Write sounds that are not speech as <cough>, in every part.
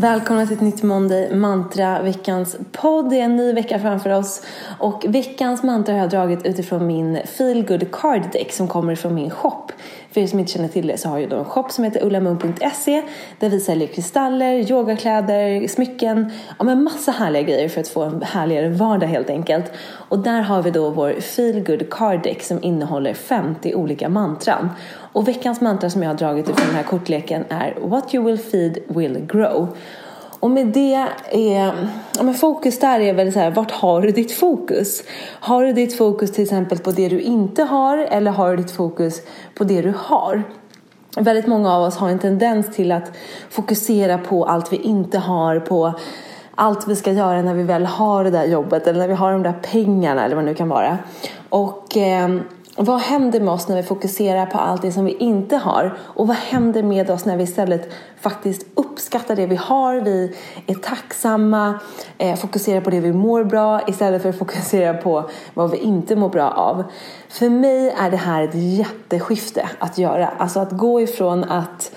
Välkomna till ett nytt Monday Mantra, veckans podd. Det är en ny vecka framför oss. Och veckans mantra har jag dragit utifrån min Feel Good Card Deck som kommer från min shop. För er som inte känner till det så har jag då en shop som heter ullamoon.se där vi säljer kristaller, yogakläder, smycken, ja men massa härliga grejer för att få en härligare vardag helt enkelt. Och där har vi då vår Feel Good Card Deck som innehåller 50 olika mantran. Och veckans mantra som jag har dragit ifrån den här kortleken är What you will feed will grow. Och med det är, ja men fokus där är väl så här, vart har du ditt fokus? Har du ditt fokus till exempel på det du inte har eller har du ditt fokus på det du har? Väldigt många av oss har en tendens till att fokusera på allt vi inte har, på allt vi ska göra när vi väl har det där jobbet eller när vi har de där pengarna eller vad det nu kan vara. Och eh, vad händer med oss när vi fokuserar på allt det som vi inte har? Och vad händer med oss när vi istället faktiskt uppskattar det vi har? Vi är tacksamma, eh, fokuserar på det vi mår bra istället för att fokusera på vad vi inte mår bra av. För mig är det här ett jätteskifte att göra. Alltså att gå ifrån att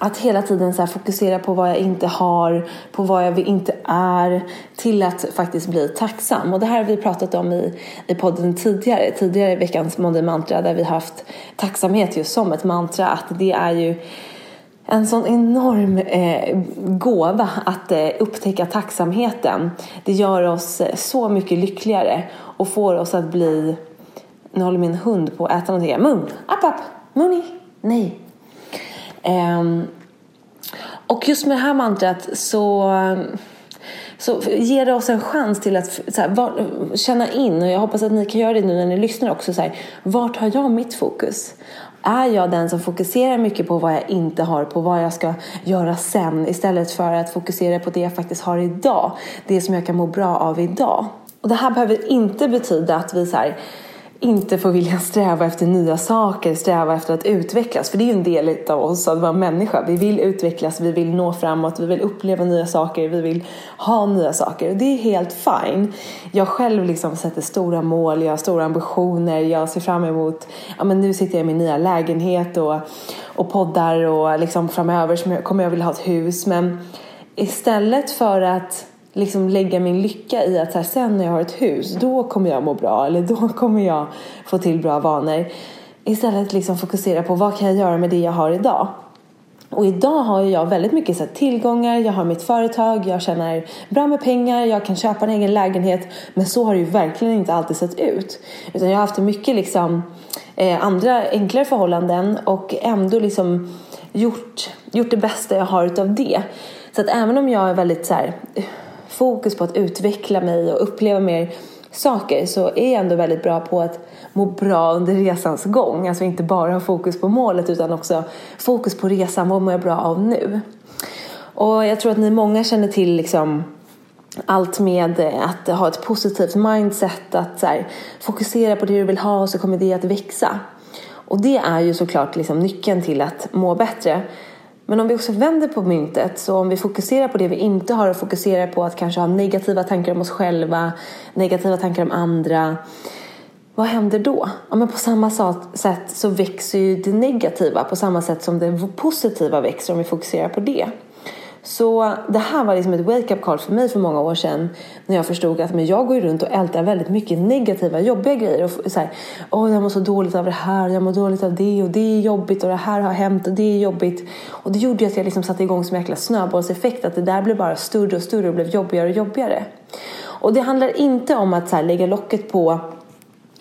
att hela tiden så fokusera på vad jag inte har, på vad jag inte är, till att faktiskt bli tacksam. Och det här har vi pratat om i, i podden tidigare, tidigare i veckans Monday Mantra, där vi har haft tacksamhet just som ett mantra, att det är ju en sån enorm eh, gåva att eh, upptäcka tacksamheten. Det gör oss eh, så mycket lyckligare och får oss att bli... Nu håller min hund på att äta någonting. Mun! App, app! Muni! Nej! Ehm, och just med det här mantrat så, så ger det oss en chans till att här, var, känna in, och jag hoppas att ni kan göra det nu när ni lyssnar också, så här, vart har jag mitt fokus? Är jag den som fokuserar mycket på vad jag inte har, på vad jag ska göra sen istället för att fokusera på det jag faktiskt har idag, det som jag kan må bra av idag? Och det här behöver inte betyda att vi så här, inte får vilja sträva efter nya saker, sträva efter att utvecklas. För det är ju en del av oss att vara människa. Vi vill utvecklas, vi vill nå framåt, vi vill uppleva nya saker, vi vill ha nya saker. Och det är helt fine. Jag själv liksom sätter stora mål, jag har stora ambitioner, jag ser fram emot, ja men nu sitter jag i min nya lägenhet och, och poddar och liksom framöver kommer jag vilja ha ett hus. Men istället för att liksom lägga min lycka i att så här, sen när jag har ett hus, då kommer jag må bra eller då <laughs> kommer jag få till bra vanor. Istället liksom fokusera på vad kan jag göra med det jag har idag. Och idag har jag väldigt mycket så tillgångar, jag har mitt företag, jag tjänar bra med pengar, jag kan köpa en egen lägenhet. Men så har det ju verkligen inte alltid sett ut. Utan jag har haft mycket liksom, eh, andra enklare förhållanden och ändå liksom gjort, gjort det bästa jag har utav det. Så att även om jag är väldigt så här, fokus på att utveckla mig och uppleva mer saker så är jag ändå väldigt bra på att må bra under resans gång. Alltså inte bara ha fokus på målet utan också fokus på resan. Vad mår jag bra av nu? Och jag tror att ni många känner till liksom allt med att ha ett positivt mindset, att här, fokusera på det du vill ha och så kommer det att växa. Och det är ju såklart liksom nyckeln till att må bättre. Men om vi också vänder på myntet, så om vi fokuserar på det vi inte har och fokuserar på att kanske ha negativa tankar om oss själva, negativa tankar om andra. Vad händer då? Ja, men på samma sätt så växer ju det negativa på samma sätt som det positiva växer om vi fokuserar på det. Så det här var liksom ett wake-up call för mig för många år sedan när jag förstod att men jag går runt och ältar väldigt mycket negativa, jobbiga grejer. Och så här, Åh, jag mår så dåligt av det här, jag mår dåligt av det och det är jobbigt och det här har hänt och det är jobbigt. Och det gjorde att jag liksom satte igång som en jäkla snöbollseffekt att det där blev bara större och större och blev jobbigare och jobbigare. Och det handlar inte om att så här, lägga locket på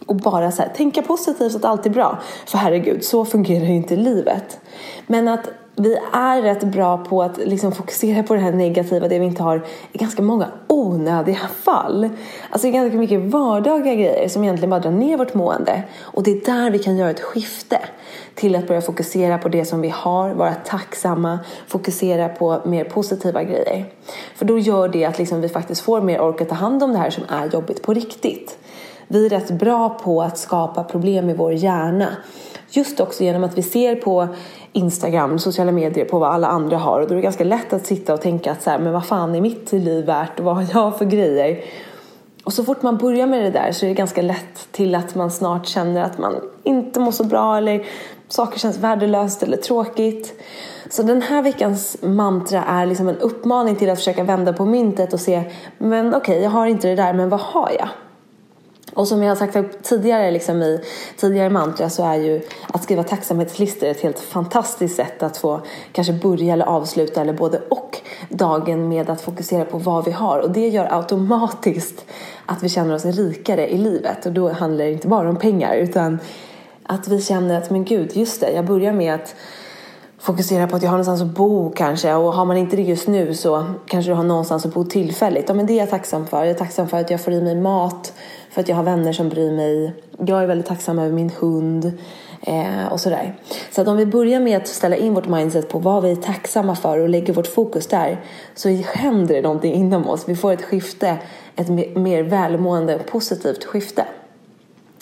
och bara så här, tänka positivt att allt är bra. För herregud, så fungerar ju inte livet. Men att vi är rätt bra på att liksom fokusera på det här negativa, det vi inte har i ganska många onödiga fall. Alltså ganska mycket vardagliga grejer som egentligen bara drar ner vårt mående. Och det är där vi kan göra ett skifte till att börja fokusera på det som vi har, vara tacksamma, fokusera på mer positiva grejer. För då gör det att liksom vi faktiskt får mer ork att ta hand om det här som är jobbigt på riktigt. Vi är rätt bra på att skapa problem i vår hjärna. Just också genom att vi ser på Instagram, sociala medier på vad alla andra har. Och då är det ganska lätt att sitta och tänka att så här, men vad fan är mitt liv värt och vad har jag för grejer? Och så fort man börjar med det där så är det ganska lätt till att man snart känner att man inte mår så bra eller saker känns värdelöst eller tråkigt. Så den här veckans mantra är liksom en uppmaning till att försöka vända på myntet och se, men okej, okay, jag har inte det där, men vad har jag? Och som jag har sagt tidigare liksom i tidigare mantra så är ju att skriva tacksamhetslistor ett helt fantastiskt sätt att få kanske börja eller avsluta eller både och dagen med att fokusera på vad vi har. Och det gör automatiskt att vi känner oss rikare i livet. Och då handlar det inte bara om pengar utan att vi känner att men gud, just det, jag börjar med att fokusera på att jag har någonstans att bo kanske och har man inte det just nu så kanske du har någonstans att bo tillfälligt. Ja men det är jag tacksam för. Jag är tacksam för att jag får i mig mat, för att jag har vänner som bryr mig. Jag är väldigt tacksam över min hund eh, och sådär. Så att om vi börjar med att ställa in vårt mindset på vad vi är tacksamma för och lägger vårt fokus där så händer det någonting inom oss. Vi får ett skifte, ett mer välmående och positivt skifte.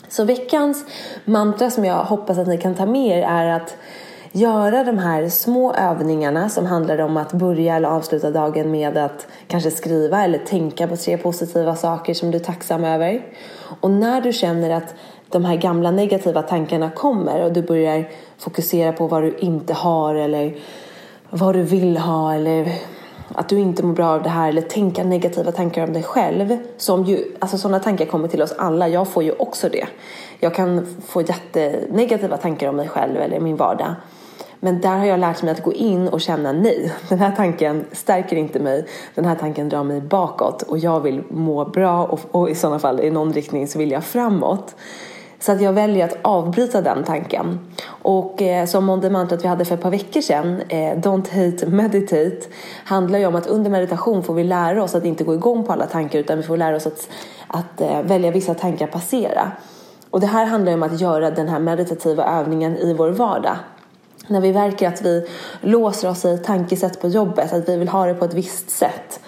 Så veckans mantra som jag hoppas att ni kan ta med er är att göra de här små övningarna som handlar om att börja eller avsluta dagen med att kanske skriva eller tänka på tre positiva saker som du är tacksam över. Och när du känner att de här gamla negativa tankarna kommer och du börjar fokusera på vad du inte har eller vad du vill ha eller att du inte mår bra av det här eller tänka negativa tankar om dig själv. Som ju, alltså sådana tankar kommer till oss alla, jag får ju också det. Jag kan få jättenegativa tankar om mig själv eller min vardag. Men där har jag lärt mig att gå in och känna nej. Den här tanken stärker inte mig. Den här tanken drar mig bakåt och jag vill må bra och, och i sådana fall i någon riktning så vill jag framåt. Så att jag väljer att avbryta den tanken. Och eh, som det mantrat vi hade för ett par veckor sedan, eh, Don't hate meditate, handlar ju om att under meditation får vi lära oss att inte gå igång på alla tankar utan vi får lära oss att, att eh, välja vissa tankar passera. Och det här handlar ju om att göra den här meditativa övningen i vår vardag. När vi märker att vi låser oss i tankesätt på jobbet, att vi vill ha det på ett visst sätt.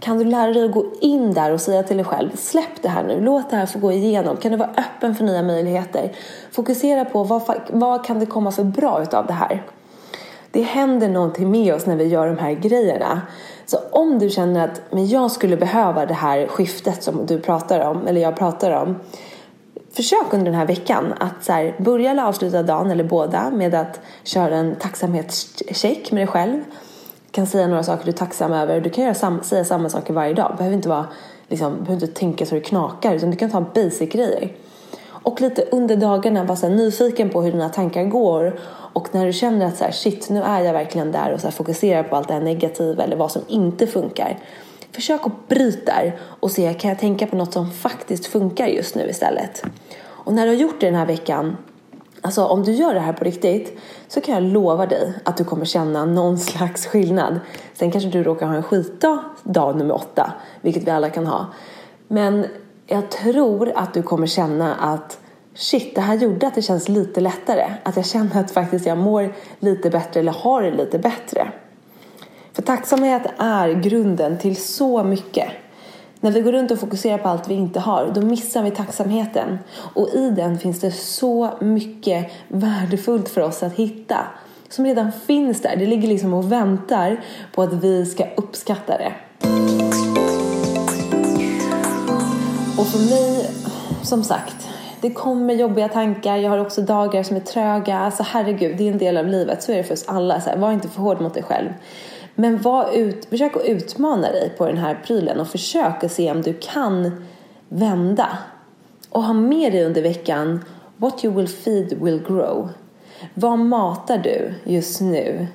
Kan du lära dig att gå in där och säga till dig själv, släpp det här nu, låt det här få gå igenom. Kan du vara öppen för nya möjligheter? Fokusera på vad, vad kan det komma för bra utav det här? Det händer någonting med oss när vi gör de här grejerna. Så om du känner att men jag skulle behöva det här skiftet som du pratar om, eller jag pratar om, försök under den här veckan att så här, börja eller avsluta dagen eller båda med att köra en tacksamhetscheck med dig själv. Du kan säga några saker du är tacksam över. Du kan göra sam säga samma saker varje dag. Du behöver inte, vara, liksom, behöver inte tänka så det knakar utan du kan ta basic-grejer. Och lite under dagarna vara så nyfiken på hur dina tankar går. Och när du känner att så här, shit, nu är jag verkligen där och så här, fokuserar på allt det här negativa eller vad som inte funkar Försök att bryta där och se, kan jag tänka på något som faktiskt funkar just nu istället? Och när du har gjort det den här veckan, alltså om du gör det här på riktigt, så kan jag lova dig att du kommer känna någon slags skillnad. Sen kanske du råkar ha en skitdag dag nummer åtta, vilket vi alla kan ha. Men jag tror att du kommer känna att shit, det här gjorde att det känns lite lättare. Att jag känner att faktiskt jag mår lite bättre eller har det lite bättre. För tacksamhet är grunden till så mycket. När vi går runt och fokuserar på allt vi inte har, då missar vi tacksamheten. Och i den finns det så mycket värdefullt för oss att hitta. som redan finns där. Det ligger liksom och väntar på att vi ska uppskatta det. Och för mig, som sagt, det kommer jobbiga tankar. Jag har också dagar som är tröga. Alltså herregud, det är en del av livet. Så är det för oss alla. Så här, var inte för hård mot dig själv. Men var ut, försök att utmana dig på den här prylen och försök att se om du kan vända. Och ha med dig under veckan What you will feed will grow. Vad matar du just nu?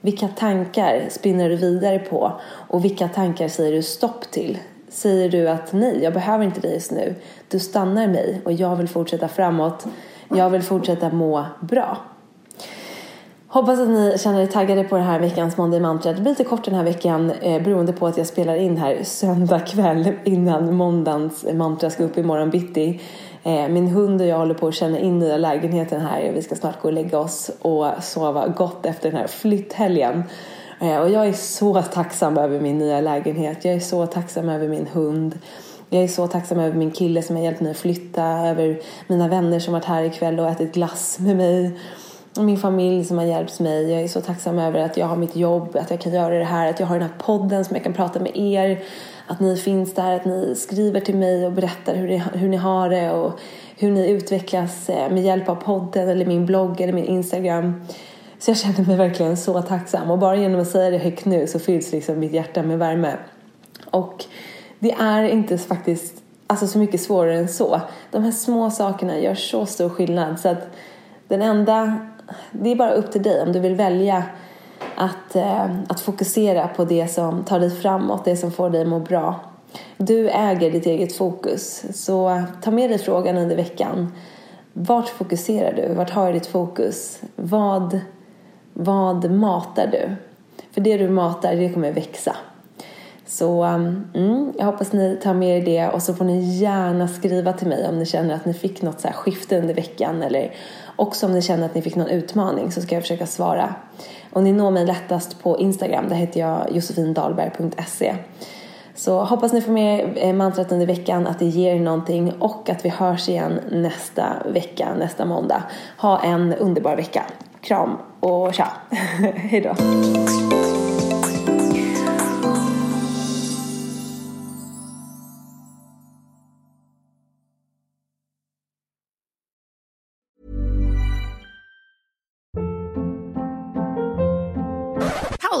Vilka tankar spinner du vidare på? Och vilka tankar säger du stopp till? Säger du att nej, jag behöver inte dig just nu. Du stannar mig och jag vill fortsätta framåt. Jag vill fortsätta må bra. Hoppas att ni känner er taggade på det här veckans Monday Mantra. Det blir lite kort den här veckan eh, beroende på att jag spelar in här söndag kväll innan måndagens mantra ska upp imorgon bitti. Eh, min hund och jag håller på att känna in nya lägenheten här. Vi ska snart gå och lägga oss och sova gott efter den här flytthelgen. Eh, och jag är så tacksam över min nya lägenhet. Jag är så tacksam över min hund. Jag är så tacksam över min kille som har hjälpt mig att flytta. Över mina vänner som varit här ikväll och ätit glass med mig. Och min familj som har hjälpt mig. Jag är så tacksam över att jag har mitt jobb, att jag kan göra det här, att jag har den här podden som jag kan prata med er. Att ni finns där, att ni skriver till mig och berättar hur ni, hur ni har det och hur ni utvecklas eh, med hjälp av podden eller min blogg eller min Instagram. Så jag känner mig verkligen så tacksam och bara genom att säga det högt nu så fylls liksom mitt hjärta med värme. Och det är inte faktiskt alltså så mycket svårare än så. De här små sakerna gör så stor skillnad så att den enda, det är bara upp till dig om du vill välja att, eh, att fokusera på det som tar dig framåt, det som får dig att må bra. Du äger ditt eget fokus, så ta med dig frågan under veckan. Vart fokuserar du? Vart har du ditt fokus? Vad, vad matar du? För det du matar, det kommer växa. Så mm, jag hoppas ni tar med er det och så får ni gärna skriva till mig om ni känner att ni fick något så här skifte under veckan eller också om ni känner att ni fick någon utmaning så ska jag försöka svara. Och ni når mig lättast på Instagram, där heter jag josefindalberg.se. Så hoppas ni får med er mantrat under veckan, att det ger er någonting och att vi hörs igen nästa vecka, nästa måndag. Ha en underbar vecka. Kram och tja! <laughs> Hejdå!